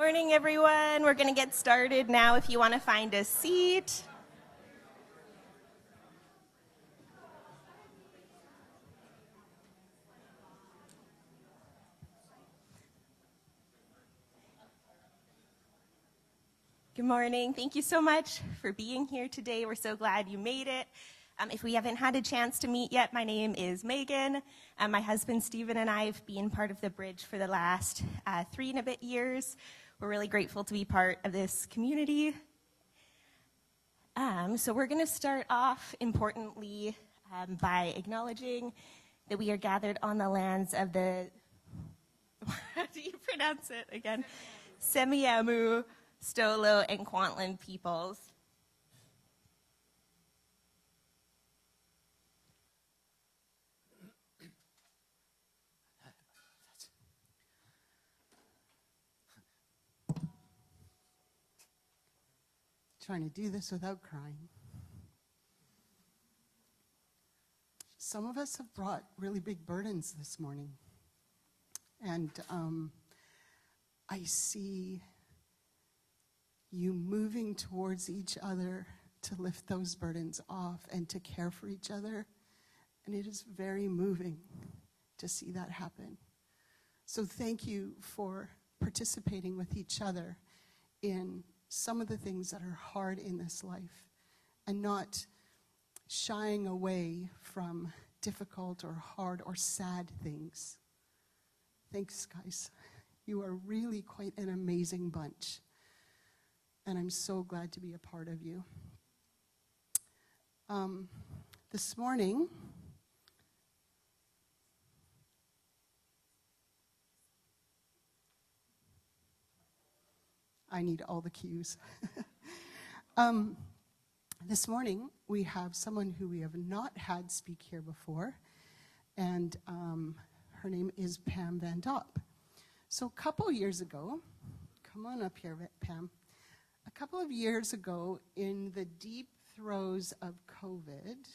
Good morning, everyone. We're going to get started now if you want to find a seat. Good morning. Thank you so much for being here today. We're so glad you made it. Um, if we haven't had a chance to meet yet, my name is Meghan. Um, my husband Stephen and I have been part of the bridge for the last uh, three and a bit years. We're really grateful to be part of this community. Um, so, we're going to start off importantly um, by acknowledging that we are gathered on the lands of the. How do you pronounce it again? Semiahmoo, Stolo, and Kwantlen peoples. Trying to do this without crying. Some of us have brought really big burdens this morning. And um, I see you moving towards each other to lift those burdens off and to care for each other. And it is very moving to see that happen. So thank you for participating with each other in some of the things that are hard in this life and not shying away from difficult or hard or sad things. Thanks, guys. You are really quite an amazing bunch. And I'm so glad to be a part of you. Um, this morning, I need all the cues. um, this morning, we have someone who we have not had speak here before, and um, her name is Pam Van Dop. So, a couple years ago, come on up here, Pam. A couple of years ago, in the deep throes of COVID,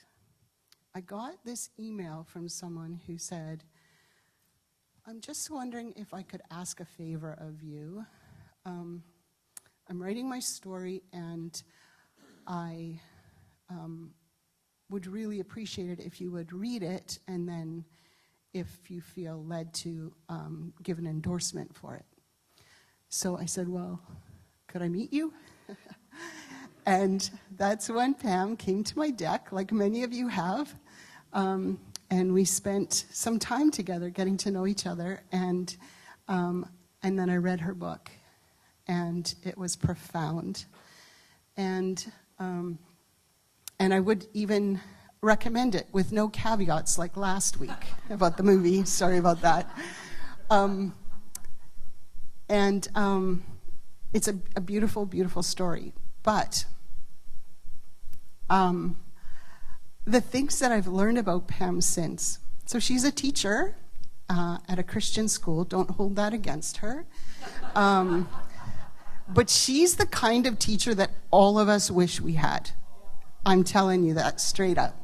I got this email from someone who said, I'm just wondering if I could ask a favor of you. Um, I'm writing my story, and I um, would really appreciate it if you would read it, and then if you feel led to um, give an endorsement for it. So I said, Well, could I meet you? and that's when Pam came to my deck, like many of you have. Um, and we spent some time together getting to know each other. And, um, and then I read her book and it was profound. And, um, and I would even recommend it with no caveats like last week about the movie. Sorry about that. Um, and um, it's a, a, beautiful, beautiful story. But um, the things that I've learned about Pam since so she's a teacher uh, at a Christian school. Don't hold that against her. But she's the kind of teacher that all of us wish we had. I'm telling you that straight up.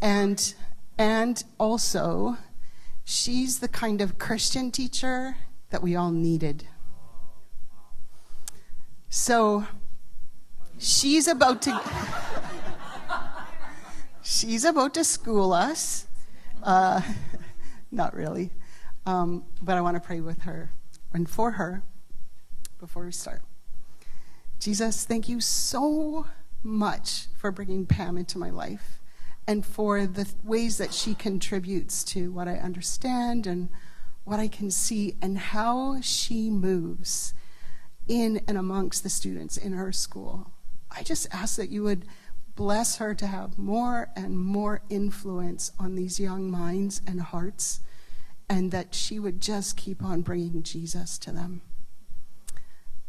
And and also she's the kind of Christian teacher that we all needed. So she's about to she's about to school us. Uh, not really. Um, but I want to pray with her and for her before we start. Jesus, thank you so much for bringing Pam into my life and for the ways that she contributes to what I understand and what I can see and how she moves in and amongst the students in her school. I just ask that you would bless her to have more and more influence on these young minds and hearts, and that she would just keep on bringing Jesus to them.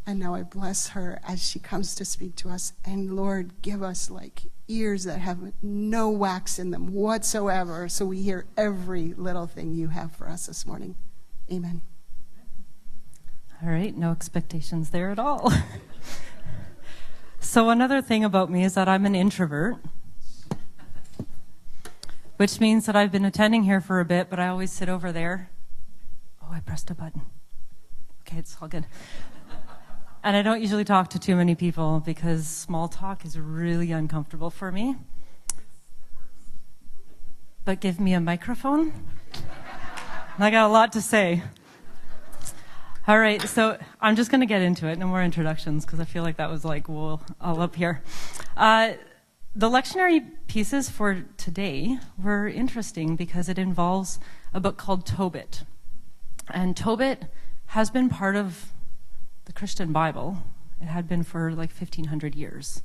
And now I bless her as she comes to speak to us. And Lord, give us like ears that have no wax in them whatsoever so we hear every little thing you have for us this morning. Amen. All right, no expectations there at all. so, another thing about me is that I'm an introvert, which means that I've been attending here for a bit, but I always sit over there. Oh, I pressed a button. Okay, it's all good. And I don't usually talk to too many people because small talk is really uncomfortable for me. But give me a microphone. I got a lot to say. All right, so I'm just going to get into it. No more introductions because I feel like that was like, all up here. Uh, the lectionary pieces for today were interesting because it involves a book called Tobit. And Tobit has been part of the Christian Bible. It had been for like 1500 years,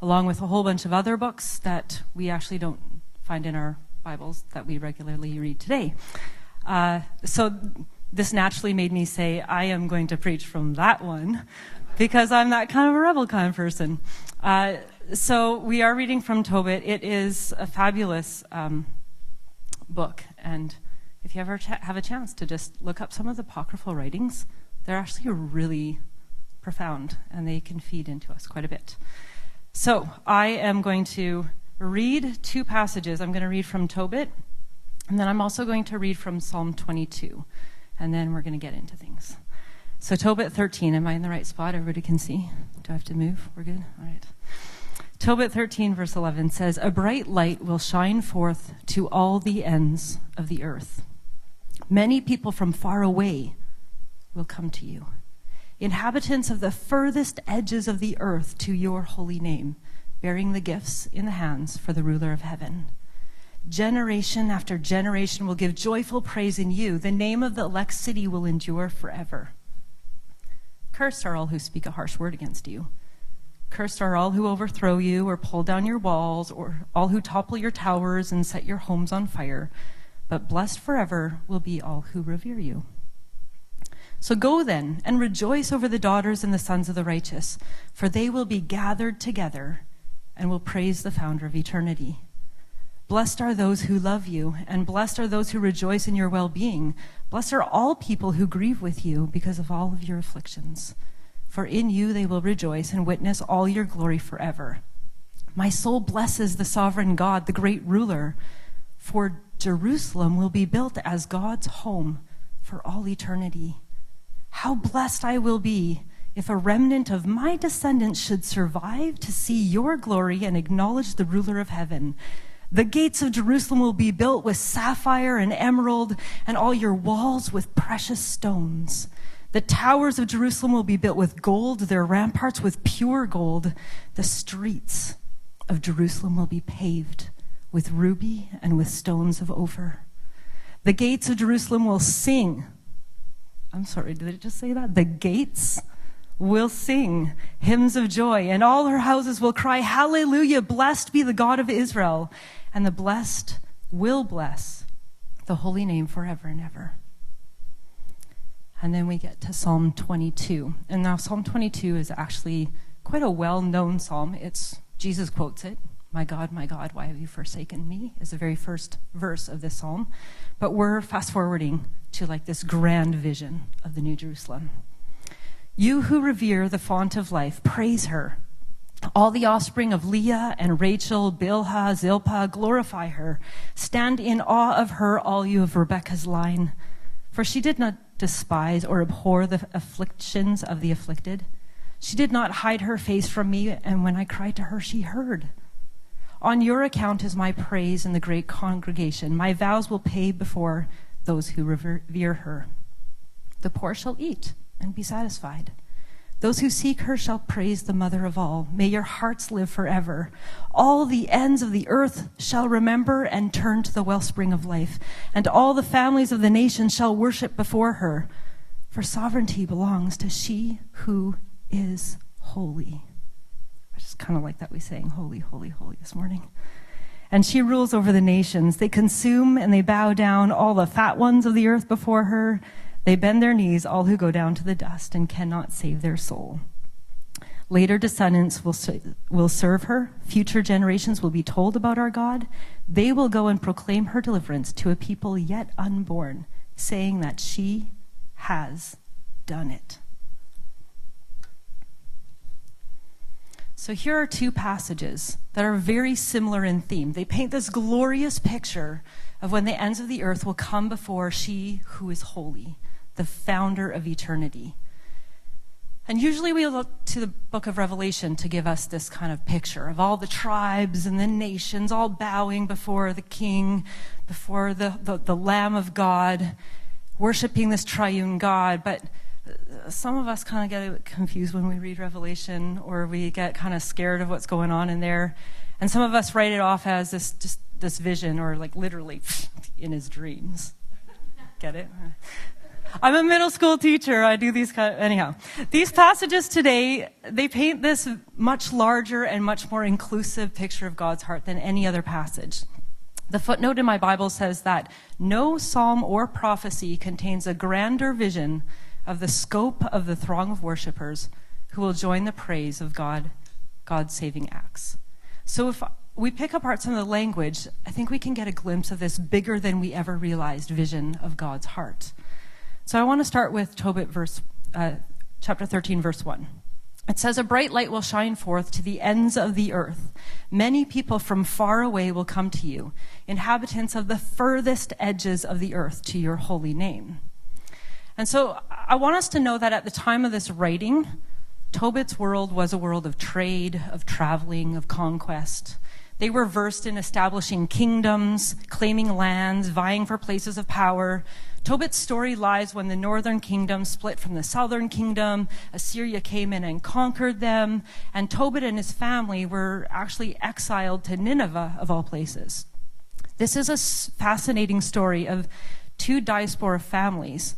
along with a whole bunch of other books that we actually don't find in our Bibles that we regularly read today. Uh, so this naturally made me say, I am going to preach from that one because I'm that kind of a rebel kind of person. Uh, so we are reading from Tobit. It is a fabulous um, book. And if you ever ch- have a chance to just look up some of the apocryphal writings, they're actually really profound and they can feed into us quite a bit. So I am going to read two passages. I'm going to read from Tobit, and then I'm also going to read from Psalm 22 and then we're going to get into things. So, Tobit 13, am I in the right spot? Everybody can see. Do I have to move? We're good? All right. Tobit 13, verse 11 says, A bright light will shine forth to all the ends of the earth. Many people from far away will come to you. Inhabitants of the furthest edges of the earth to your holy name, bearing the gifts in the hands for the ruler of heaven. Generation after generation will give joyful praise in you. The name of the elect city will endure forever. Cursed are all who speak a harsh word against you. Cursed are all who overthrow you or pull down your walls, or all who topple your towers and set your homes on fire. But blessed forever will be all who revere you. So go then and rejoice over the daughters and the sons of the righteous, for they will be gathered together and will praise the founder of eternity. Blessed are those who love you, and blessed are those who rejoice in your well being. Blessed are all people who grieve with you because of all of your afflictions. For in you they will rejoice and witness all your glory forever. My soul blesses the sovereign God, the great ruler, for Jerusalem will be built as God's home for all eternity. How blessed I will be if a remnant of my descendants should survive to see your glory and acknowledge the ruler of heaven. The gates of Jerusalem will be built with sapphire and emerald, and all your walls with precious stones. The towers of Jerusalem will be built with gold, their ramparts with pure gold. The streets of Jerusalem will be paved with ruby and with stones of Ophir. The gates of Jerusalem will sing. I'm sorry, did it just say that? The gates will sing hymns of joy, and all her houses will cry, Hallelujah, blessed be the God of Israel and the blessed will bless the holy name forever and ever. And then we get to Psalm 22. And now Psalm 22 is actually quite a well-known psalm. It's Jesus quotes it. My God, my God, why have you forsaken me? is the very first verse of this psalm. But we're fast forwarding to like this grand vision of the New Jerusalem. You who revere the font of life, praise her. All the offspring of Leah and Rachel, Bilhah, Zilpah, glorify her. Stand in awe of her, all you of Rebekah's line. For she did not despise or abhor the afflictions of the afflicted. She did not hide her face from me, and when I cried to her, she heard. On your account is my praise in the great congregation. My vows will pay before those who revere her. The poor shall eat and be satisfied. Those who seek her shall praise the mother of all. May your hearts live forever. All the ends of the earth shall remember and turn to the wellspring of life, and all the families of the nations shall worship before her. For sovereignty belongs to she who is holy. I just kind of like that we saying holy, holy, holy this morning. And she rules over the nations. They consume and they bow down all the fat ones of the earth before her. They bend their knees, all who go down to the dust and cannot save their soul. Later descendants will, will serve her. Future generations will be told about our God. They will go and proclaim her deliverance to a people yet unborn, saying that she has done it. So here are two passages that are very similar in theme. They paint this glorious picture of when the ends of the earth will come before she who is holy the founder of eternity. And usually we look to the book of Revelation to give us this kind of picture of all the tribes and the nations all bowing before the king, before the, the, the Lamb of God, worshiping this triune God. But some of us kind of get confused when we read Revelation or we get kind of scared of what's going on in there. And some of us write it off as this, just this vision or like literally in his dreams. Get it? I'm a middle school teacher. I do these kind of, anyhow. These passages today, they paint this much larger and much more inclusive picture of God's heart than any other passage. The footnote in my Bible says that no psalm or prophecy contains a grander vision of the scope of the throng of worshippers who will join the praise of God, God's saving acts. So if we pick apart some of the language, I think we can get a glimpse of this bigger than we ever realized vision of God's heart. So I want to start with Tobit verse, uh, chapter 13, verse 1. It says, A bright light will shine forth to the ends of the earth. Many people from far away will come to you, inhabitants of the furthest edges of the earth, to your holy name. And so I want us to know that at the time of this writing, Tobit's world was a world of trade, of traveling, of conquest. They were versed in establishing kingdoms, claiming lands, vying for places of power, Tobit's story lies when the northern kingdom split from the southern kingdom. Assyria came in and conquered them, and Tobit and his family were actually exiled to Nineveh, of all places. This is a fascinating story of two diaspora families.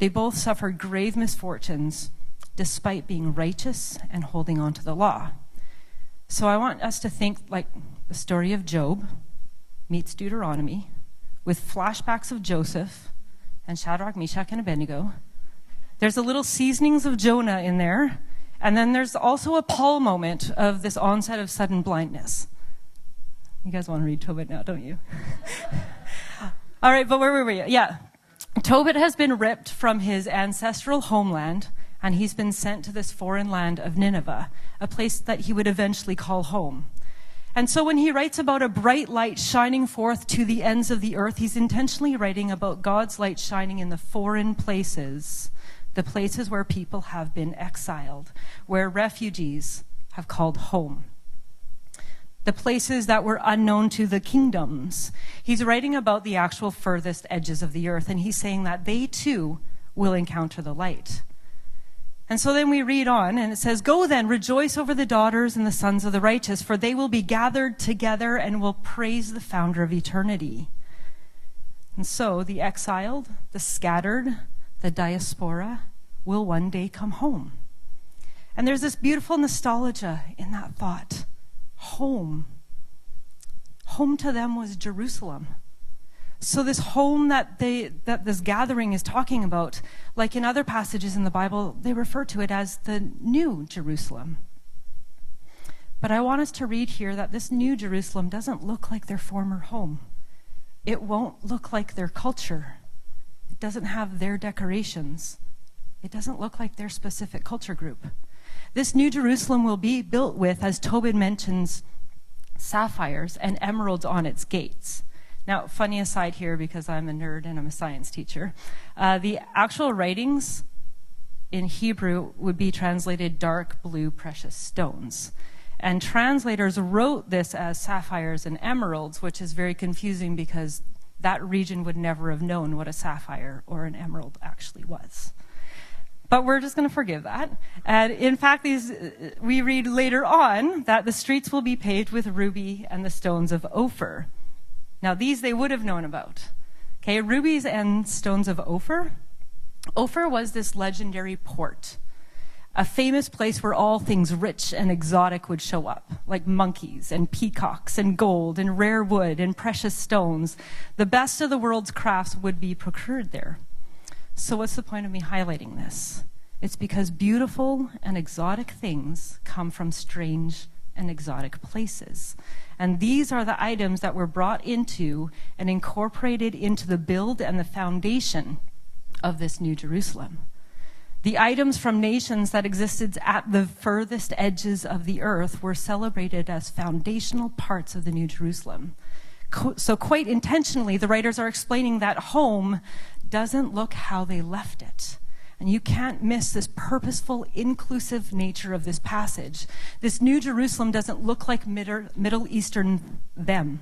They both suffered grave misfortunes despite being righteous and holding on to the law. So I want us to think like the story of Job meets Deuteronomy with flashbacks of Joseph and Shadrach, Meshach, and Abednego. There's a little seasonings of Jonah in there. And then there's also a Paul moment of this onset of sudden blindness. You guys want to read Tobit now, don't you? All right, but where were we? Yeah. Tobit has been ripped from his ancestral homeland and he's been sent to this foreign land of Nineveh, a place that he would eventually call home. And so when he writes about a bright light shining forth to the ends of the earth, he's intentionally writing about God's light shining in the foreign places, the places where people have been exiled, where refugees have called home. The places that were unknown to the kingdoms. He's writing about the actual furthest edges of the earth, and he's saying that they too will encounter the light. And so then we read on, and it says, Go then, rejoice over the daughters and the sons of the righteous, for they will be gathered together and will praise the founder of eternity. And so the exiled, the scattered, the diaspora will one day come home. And there's this beautiful nostalgia in that thought. Home. Home to them was Jerusalem. So this home that they that this gathering is talking about, like in other passages in the Bible, they refer to it as the new Jerusalem. But I want us to read here that this new Jerusalem doesn't look like their former home. It won't look like their culture. It doesn't have their decorations. It doesn't look like their specific culture group. This new Jerusalem will be built with, as Tobit mentions, sapphires and emeralds on its gates. Now, funny aside here, because I'm a nerd and I'm a science teacher, uh, the actual writings in Hebrew would be translated dark blue precious stones. And translators wrote this as sapphires and emeralds, which is very confusing because that region would never have known what a sapphire or an emerald actually was. But we're just going to forgive that. And in fact, these, we read later on that the streets will be paved with ruby and the stones of Ophir. Now, these they would have known about. Okay, rubies and stones of Ophir. Ophir was this legendary port, a famous place where all things rich and exotic would show up, like monkeys and peacocks and gold and rare wood and precious stones. The best of the world's crafts would be procured there. So, what's the point of me highlighting this? It's because beautiful and exotic things come from strange and exotic places. And these are the items that were brought into and incorporated into the build and the foundation of this New Jerusalem. The items from nations that existed at the furthest edges of the earth were celebrated as foundational parts of the New Jerusalem. So, quite intentionally, the writers are explaining that home doesn't look how they left it. And you can't miss this purposeful, inclusive nature of this passage. This New Jerusalem doesn't look like Middle Eastern them.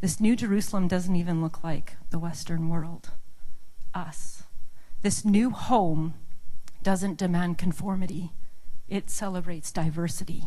This New Jerusalem doesn't even look like the Western world, us. This new home doesn't demand conformity, it celebrates diversity.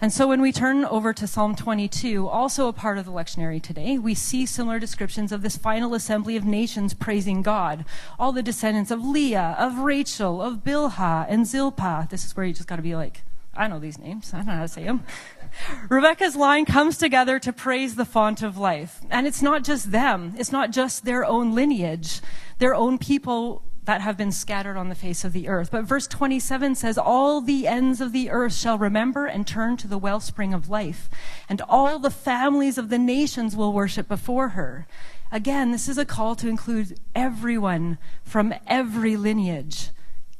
And so when we turn over to Psalm 22, also a part of the lectionary today, we see similar descriptions of this final assembly of nations praising God. All the descendants of Leah, of Rachel, of Bilhah, and Zilpah. This is where you just got to be like, I know these names. I don't know how to say them. Rebecca's line comes together to praise the font of life. And it's not just them. It's not just their own lineage, their own people that have been scattered on the face of the earth. But verse 27 says, All the ends of the earth shall remember and turn to the wellspring of life, and all the families of the nations will worship before her. Again, this is a call to include everyone from every lineage,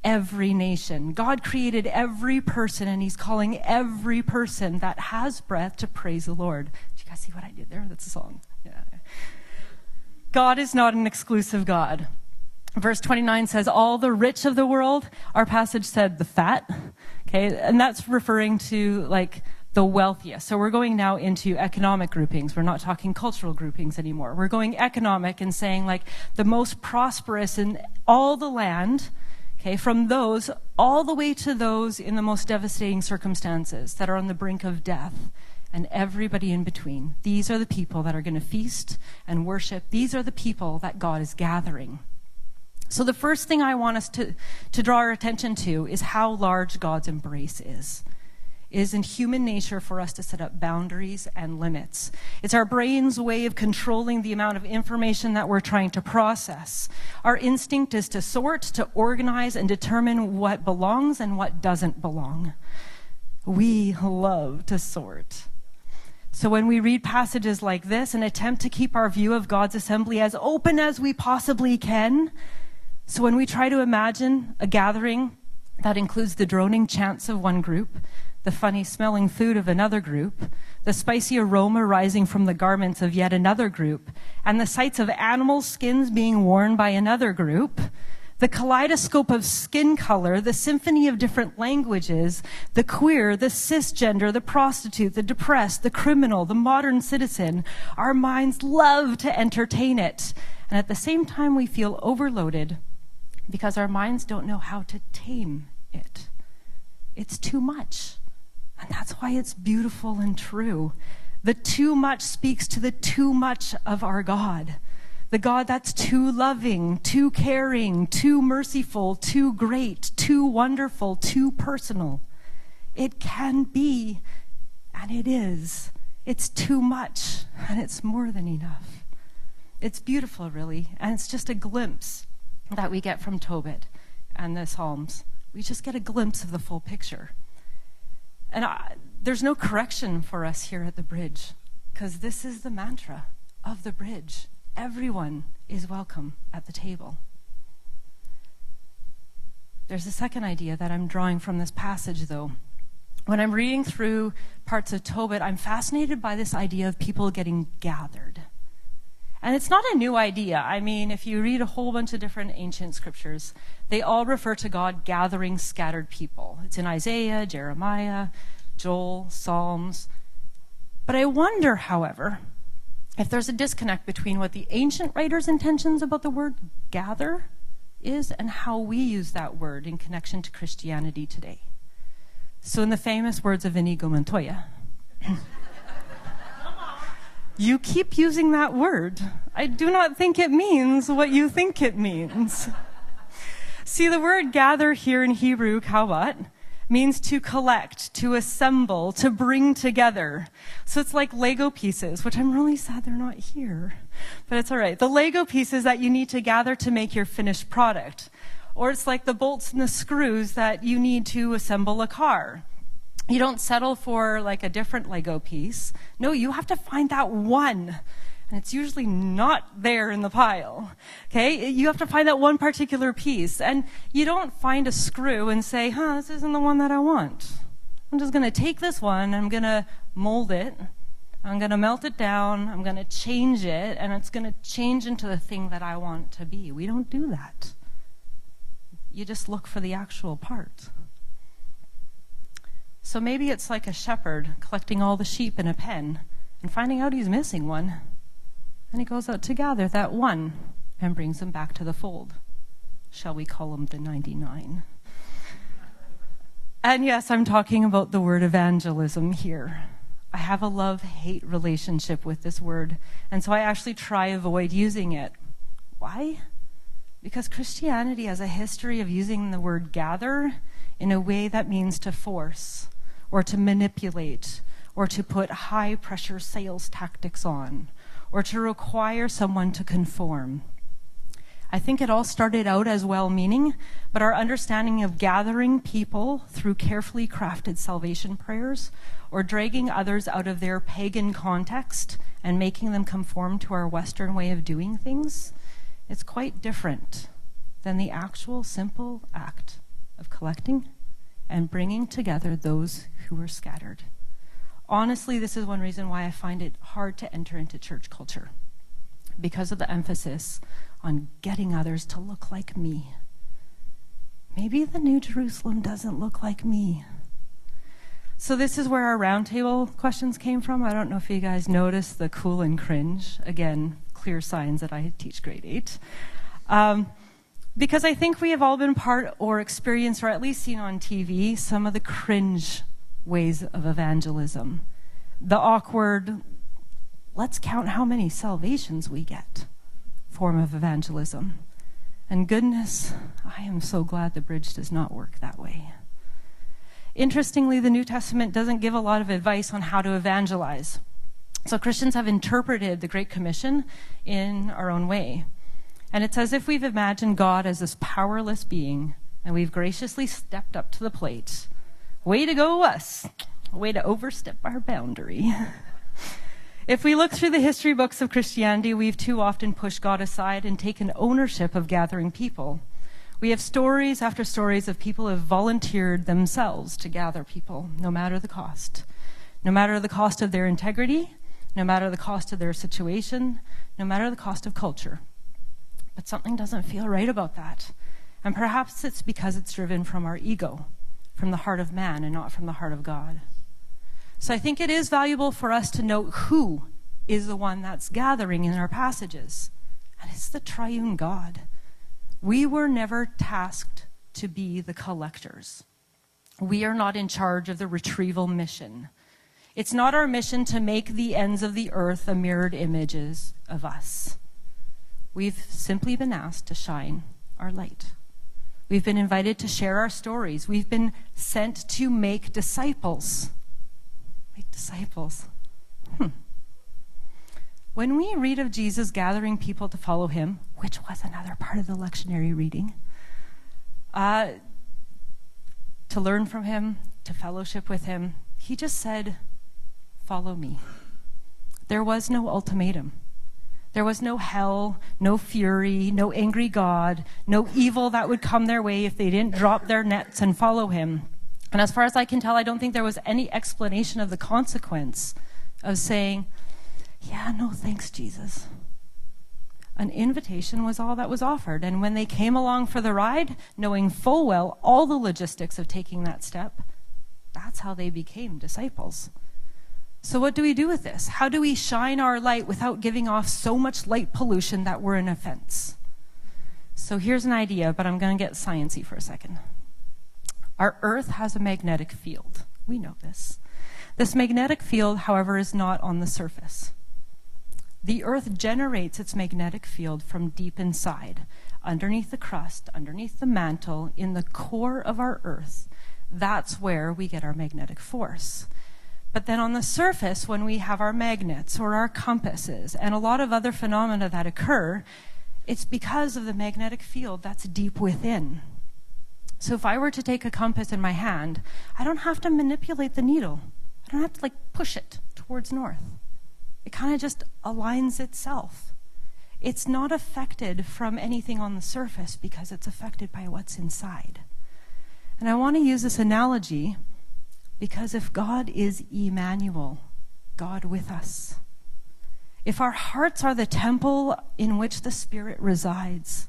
every nation. God created every person, and He's calling every person that has breath to praise the Lord. Do you guys see what I did there? That's a song. Yeah. God is not an exclusive God. Verse 29 says, All the rich of the world. Our passage said the fat. Okay. And that's referring to like the wealthiest. So we're going now into economic groupings. We're not talking cultural groupings anymore. We're going economic and saying like the most prosperous in all the land. Okay. From those all the way to those in the most devastating circumstances that are on the brink of death and everybody in between. These are the people that are going to feast and worship. These are the people that God is gathering. So, the first thing I want us to, to draw our attention to is how large God's embrace is. It is in human nature for us to set up boundaries and limits. It's our brain's way of controlling the amount of information that we're trying to process. Our instinct is to sort, to organize, and determine what belongs and what doesn't belong. We love to sort. So when we read passages like this and attempt to keep our view of God's assembly as open as we possibly can, so when we try to imagine a gathering that includes the droning chants of one group, the funny smelling food of another group, the spicy aroma rising from the garments of yet another group, and the sights of animal skins being worn by another group, the kaleidoscope of skin color, the symphony of different languages, the queer, the cisgender, the prostitute, the depressed, the criminal, the modern citizen, our minds love to entertain it. And at the same time, we feel overloaded because our minds don't know how to tame it. It's too much. And that's why it's beautiful and true. The too much speaks to the too much of our God. The God that's too loving, too caring, too merciful, too great, too wonderful, too personal. It can be, and it is. It's too much, and it's more than enough. It's beautiful, really, and it's just a glimpse that we get from Tobit and the Psalms. We just get a glimpse of the full picture. And I, there's no correction for us here at the bridge because this is the mantra of the bridge. Everyone is welcome at the table. There's a second idea that I'm drawing from this passage, though. When I'm reading through parts of Tobit, I'm fascinated by this idea of people getting gathered. And it's not a new idea. I mean, if you read a whole bunch of different ancient scriptures, they all refer to God gathering scattered people. It's in Isaiah, Jeremiah, Joel, Psalms. But I wonder, however, if there's a disconnect between what the ancient writers' intentions about the word gather is and how we use that word in connection to Christianity today. So, in the famous words of Inigo Montoya, You keep using that word. I do not think it means what you think it means. See, the word gather here in Hebrew, kavat, means to collect, to assemble, to bring together. So it's like Lego pieces, which I'm really sad they're not here. But it's all right. The Lego pieces that you need to gather to make your finished product. Or it's like the bolts and the screws that you need to assemble a car you don't settle for like a different Lego piece. No, you have to find that one. And it's usually not there in the pile. Okay? You have to find that one particular piece. And you don't find a screw and say, huh, this isn't the one that I want. I'm just going to take this one, I'm going to mold it, I'm going to melt it down, I'm going to change it, and it's going to change into the thing that I want to be. We don't do that. you just look for the actual part. So maybe it's like a shepherd collecting all the sheep in a pen and finding out he's missing one. And he goes out to gather that one and brings him back to the fold. Shall we call him the 99? and yes, I'm talking about the word evangelism here. I have a love hate relationship with this word, and so I actually try avoid using it. Why? Because Christianity has a history of using the word gather in a way that means to force or to manipulate or to put high pressure sales tactics on or to require someone to conform. I think it all started out as well meaning, but our understanding of gathering people through carefully crafted salvation prayers or dragging others out of their pagan context and making them conform to our Western way of doing things it's quite different than the actual simple act of collecting and bringing together those who are scattered. Honestly, this is one reason why I find it hard to enter into church culture because of the emphasis on getting others to look like me. Maybe the New Jerusalem doesn't look like me. So, this is where our roundtable questions came from. I don't know if you guys noticed the cool and cringe. Again, clear signs that I teach grade eight. Um, because I think we have all been part or experienced, or at least seen on TV, some of the cringe ways of evangelism. The awkward, let's count how many salvations we get form of evangelism. And goodness, I am so glad the bridge does not work that way. Interestingly, the New Testament doesn't give a lot of advice on how to evangelize. So Christians have interpreted the Great Commission in our own way. And it's as if we've imagined God as this powerless being, and we've graciously stepped up to the plate. Way to go, us! Way to overstep our boundary. if we look through the history books of Christianity, we've too often pushed God aside and taken ownership of gathering people. We have stories after stories of people who have volunteered themselves to gather people, no matter the cost. No matter the cost of their integrity, no matter the cost of their situation, no matter the cost of culture. But something doesn't feel right about that. And perhaps it's because it's driven from our ego, from the heart of man, and not from the heart of God. So I think it is valuable for us to note who is the one that's gathering in our passages. And it's the triune God. We were never tasked to be the collectors. We are not in charge of the retrieval mission. It's not our mission to make the ends of the earth a mirrored images of us. We've simply been asked to shine our light. We've been invited to share our stories. We've been sent to make disciples. Make disciples. Hmm. When we read of Jesus gathering people to follow him, which was another part of the lectionary reading, uh, to learn from him, to fellowship with him, he just said, Follow me. There was no ultimatum. There was no hell, no fury, no angry God, no evil that would come their way if they didn't drop their nets and follow him. And as far as I can tell, I don't think there was any explanation of the consequence of saying, Yeah, no thanks, Jesus. An invitation was all that was offered. And when they came along for the ride, knowing full well all the logistics of taking that step, that's how they became disciples. So, what do we do with this? How do we shine our light without giving off so much light pollution that we're an offense? So, here's an idea, but I'm going to get sciency for a second. Our Earth has a magnetic field. We know this. This magnetic field, however, is not on the surface. The Earth generates its magnetic field from deep inside, underneath the crust, underneath the mantle, in the core of our Earth. That's where we get our magnetic force. But then on the surface, when we have our magnets or our compasses and a lot of other phenomena that occur, it's because of the magnetic field that's deep within. So if I were to take a compass in my hand, I don't have to manipulate the needle. I don't have to like push it towards north. It kind of just aligns itself. It's not affected from anything on the surface because it's affected by what's inside. And I want to use this analogy because if God is Emmanuel, God with us, if our hearts are the temple in which the Spirit resides,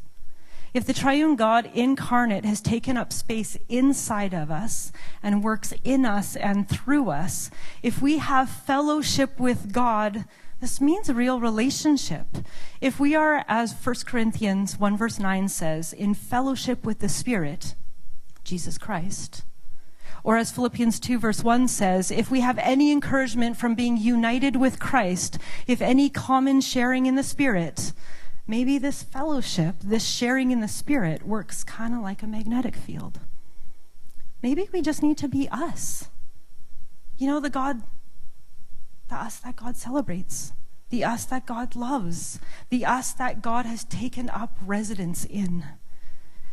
if the triune God incarnate has taken up space inside of us and works in us and through us, if we have fellowship with God, this means a real relationship. If we are, as 1 Corinthians 1 verse 9 says, in fellowship with the Spirit, Jesus Christ, or as Philippians 2 verse 1 says, if we have any encouragement from being united with Christ, if any common sharing in the Spirit, maybe this fellowship, this sharing in the Spirit works kind of like a magnetic field. Maybe we just need to be us. You know, the God the us that God celebrates, the us that God loves, the us that God has taken up residence in,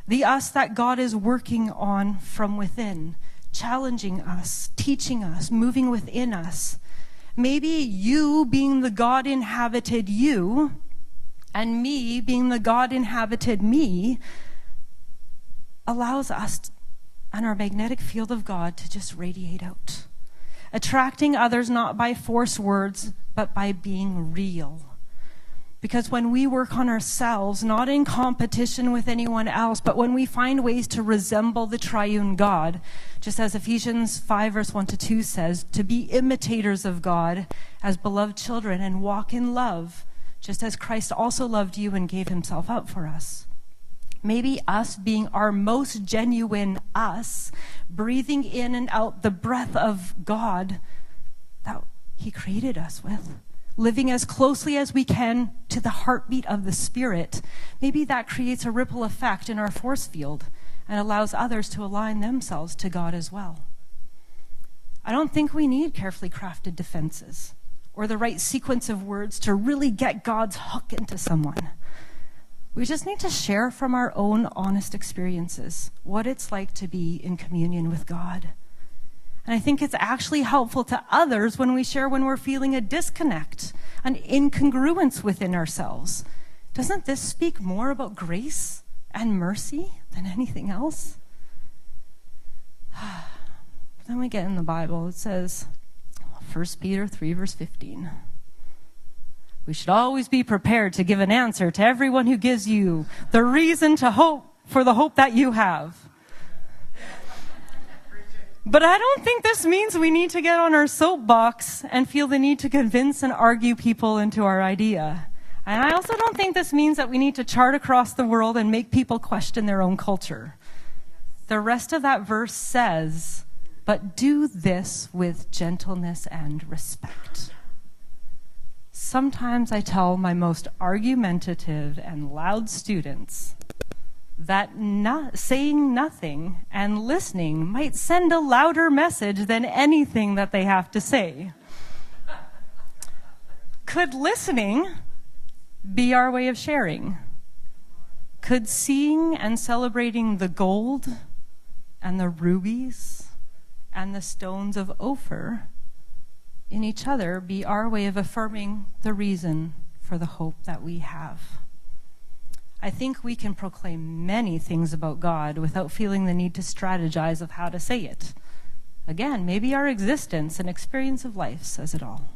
the us that God is working on from within, challenging us, teaching us, moving within us. Maybe you being the God inhabited you, and me being the God inhabited me, allows us and our magnetic field of God to just radiate out attracting others not by force words, but by being real. Because when we work on ourselves, not in competition with anyone else, but when we find ways to resemble the triune God, just as Ephesians 5, verse 1 to 2 says, to be imitators of God as beloved children and walk in love, just as Christ also loved you and gave himself up for us. Maybe us being our most genuine us, breathing in and out the breath of God that He created us with, living as closely as we can to the heartbeat of the Spirit. Maybe that creates a ripple effect in our force field and allows others to align themselves to God as well. I don't think we need carefully crafted defenses or the right sequence of words to really get God's hook into someone. We just need to share from our own honest experiences what it's like to be in communion with God. And I think it's actually helpful to others when we share when we're feeling a disconnect, an incongruence within ourselves. Doesn't this speak more about grace and mercy than anything else? then we get in the Bible, it says, 1 Peter 3, verse 15. We should always be prepared to give an answer to everyone who gives you the reason to hope for the hope that you have. But I don't think this means we need to get on our soapbox and feel the need to convince and argue people into our idea. And I also don't think this means that we need to chart across the world and make people question their own culture. The rest of that verse says, but do this with gentleness and respect. Sometimes I tell my most argumentative and loud students that saying nothing and listening might send a louder message than anything that they have to say. Could listening be our way of sharing? Could seeing and celebrating the gold and the rubies and the stones of Ophir in each other be our way of affirming the reason for the hope that we have. I think we can proclaim many things about God without feeling the need to strategize of how to say it. Again, maybe our existence and experience of life says it all.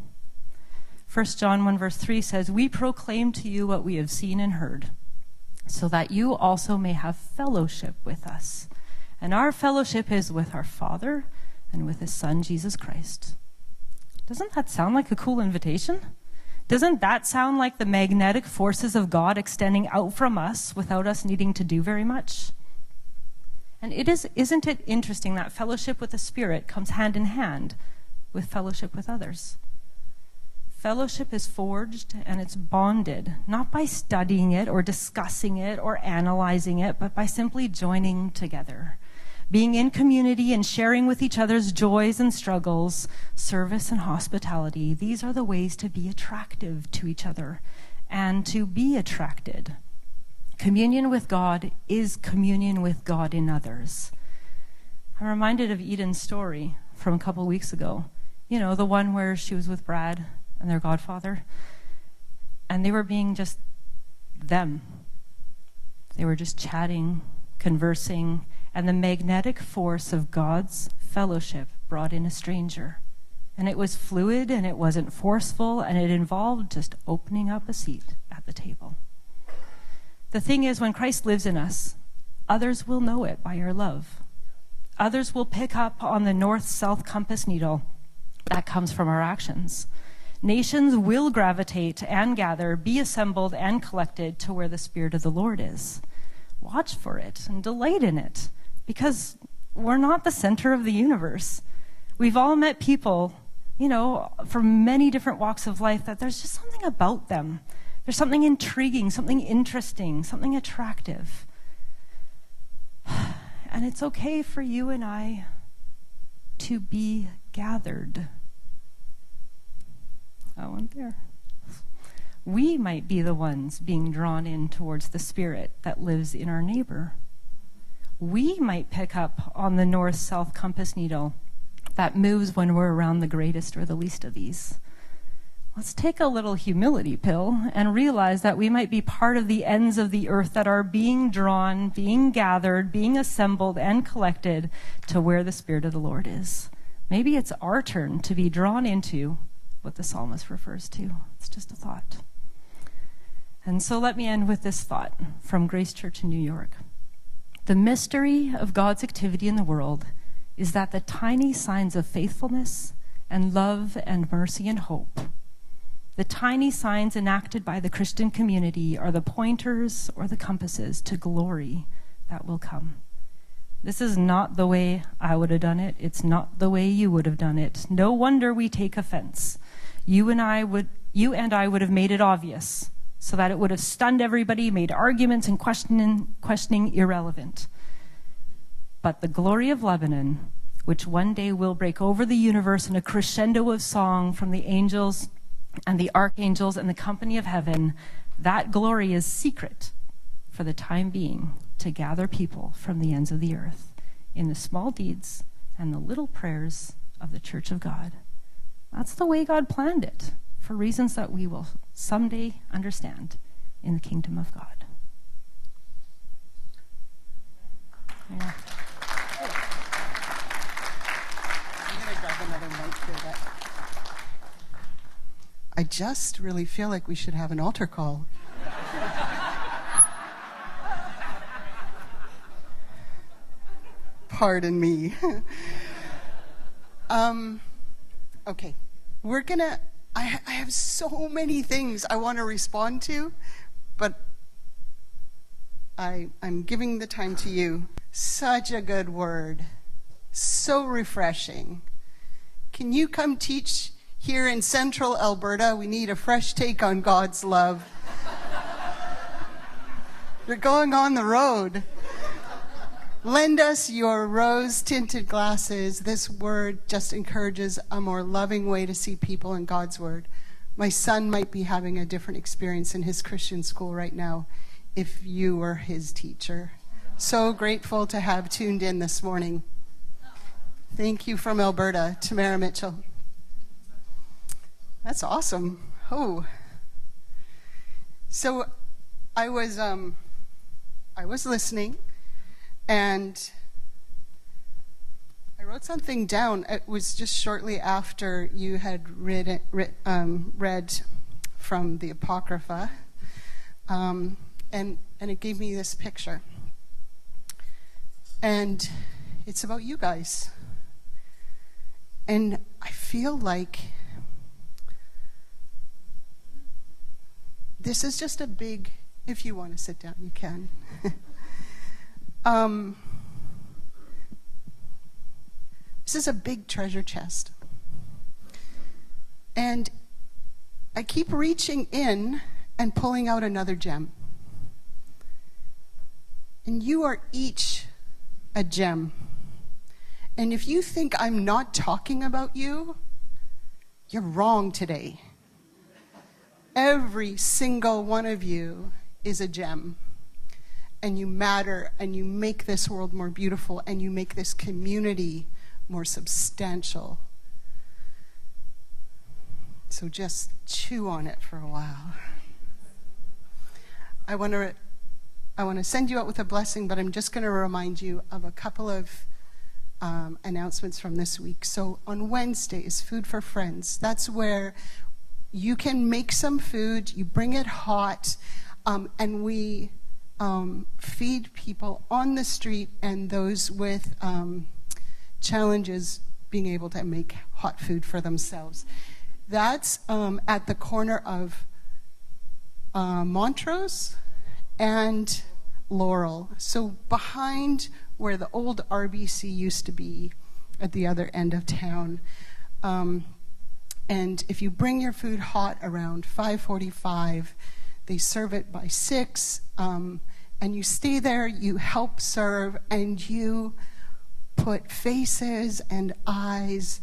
1 John 1 verse 3 says, We proclaim to you what we have seen and heard, so that you also may have fellowship with us. And our fellowship is with our Father and with his Son, Jesus Christ. Doesn't that sound like a cool invitation? Doesn't that sound like the magnetic forces of God extending out from us without us needing to do very much? And it is, isn't it interesting that fellowship with the Spirit comes hand in hand with fellowship with others? Fellowship is forged and it's bonded, not by studying it or discussing it or analyzing it, but by simply joining together being in community and sharing with each other's joys and struggles, service and hospitality, these are the ways to be attractive to each other and to be attracted. Communion with God is communion with God in others. I'm reminded of Eden's story from a couple weeks ago. You know, the one where she was with Brad and their godfather, and they were being just them. They were just chatting, conversing, and the magnetic force of God's fellowship brought in a stranger. And it was fluid and it wasn't forceful and it involved just opening up a seat at the table. The thing is, when Christ lives in us, others will know it by our love. Others will pick up on the north south compass needle that comes from our actions. Nations will gravitate and gather, be assembled and collected to where the Spirit of the Lord is. Watch for it and delight in it because we're not the center of the universe. We've all met people, you know, from many different walks of life that there's just something about them. There's something intriguing, something interesting, something attractive. And it's okay for you and I to be gathered. Oh, I went there. We might be the ones being drawn in towards the spirit that lives in our neighbor. We might pick up on the north south compass needle that moves when we're around the greatest or the least of these. Let's take a little humility pill and realize that we might be part of the ends of the earth that are being drawn, being gathered, being assembled, and collected to where the Spirit of the Lord is. Maybe it's our turn to be drawn into what the psalmist refers to. It's just a thought. And so let me end with this thought from Grace Church in New York. The mystery of God's activity in the world is that the tiny signs of faithfulness and love and mercy and hope, the tiny signs enacted by the Christian community, are the pointers or the compasses to glory that will come. This is not the way I would have done it. It's not the way you would have done it. No wonder we take offense you and I would you and I would have made it obvious so that it would have stunned everybody, made arguments and questioning, questioning irrelevant. But the glory of Lebanon, which one day will break over the universe in a crescendo of song from the angels and the archangels and the company of heaven, that glory is secret for the time being to gather people from the ends of the earth in the small deeds and the little prayers of the church of God. That's the way God planned it, for reasons that we will someday understand in the kingdom of God. Yeah. I just really feel like we should have an altar call. Pardon me. um, okay we're going to, I, I have so many things I want to respond to, but I, I'm giving the time to you. Such a good word. So refreshing. Can you come teach here in central Alberta? We need a fresh take on God's love. You're going on the road. Lend us your rose tinted glasses. This word just encourages a more loving way to see people in God's word. My son might be having a different experience in his Christian school right now if you were his teacher. So grateful to have tuned in this morning. Thank you from Alberta, Tamara Mitchell. That's awesome. Oh. So I was um I was listening and I wrote something down. It was just shortly after you had read, um, read from the Apocrypha, um, and, and it gave me this picture. And it's about you guys. And I feel like this is just a big, if you want to sit down, you can. Um, this is a big treasure chest. And I keep reaching in and pulling out another gem. And you are each a gem. And if you think I'm not talking about you, you're wrong today. Every single one of you is a gem and you matter and you make this world more beautiful and you make this community more substantial. So just chew on it for a while. I want to I want to send you out with a blessing, but I'm just going to remind you of a couple of um, announcements from this week. So on Wednesday is Food for Friends. That's where you can make some food, you bring it hot, um, and we um, feed people on the street and those with um, challenges being able to make hot food for themselves. That's um, at the corner of uh, Montrose and Laurel. So behind where the old RBC used to be at the other end of town. Um, and if you bring your food hot around 5:45, they serve it by six, um, and you stay there. You help serve, and you put faces and eyes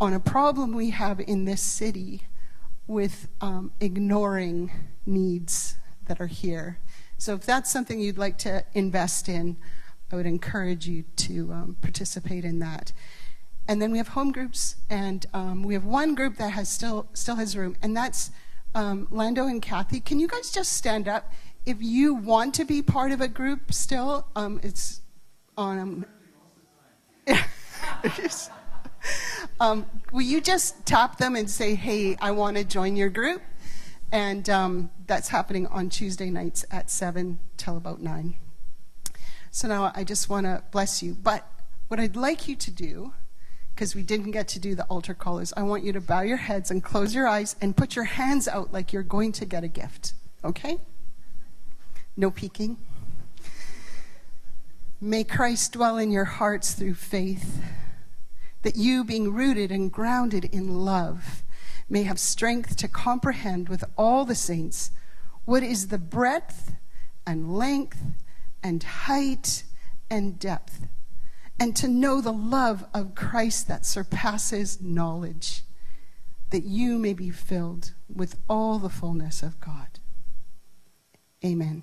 on a problem we have in this city with um, ignoring needs that are here. So if that's something you'd like to invest in, I would encourage you to um, participate in that. And then we have home groups, and um, we have one group that has still still has room, and that's um, Lando and Kathy. Can you guys just stand up if you want to be part of a group? Still, um, it's on. Um, will you just tap them and say, "Hey, I want to join your group"? And um, that's happening on Tuesday nights at 7 till about 9. So now I just want to bless you. But what I'd like you to do, because we didn't get to do the altar call, is I want you to bow your heads and close your eyes and put your hands out like you're going to get a gift. Okay? No peeking. May Christ dwell in your hearts through faith, that you, being rooted and grounded in love, may have strength to comprehend with all the saints what is the breadth and length and height and depth, and to know the love of Christ that surpasses knowledge, that you may be filled with all the fullness of God. Amen.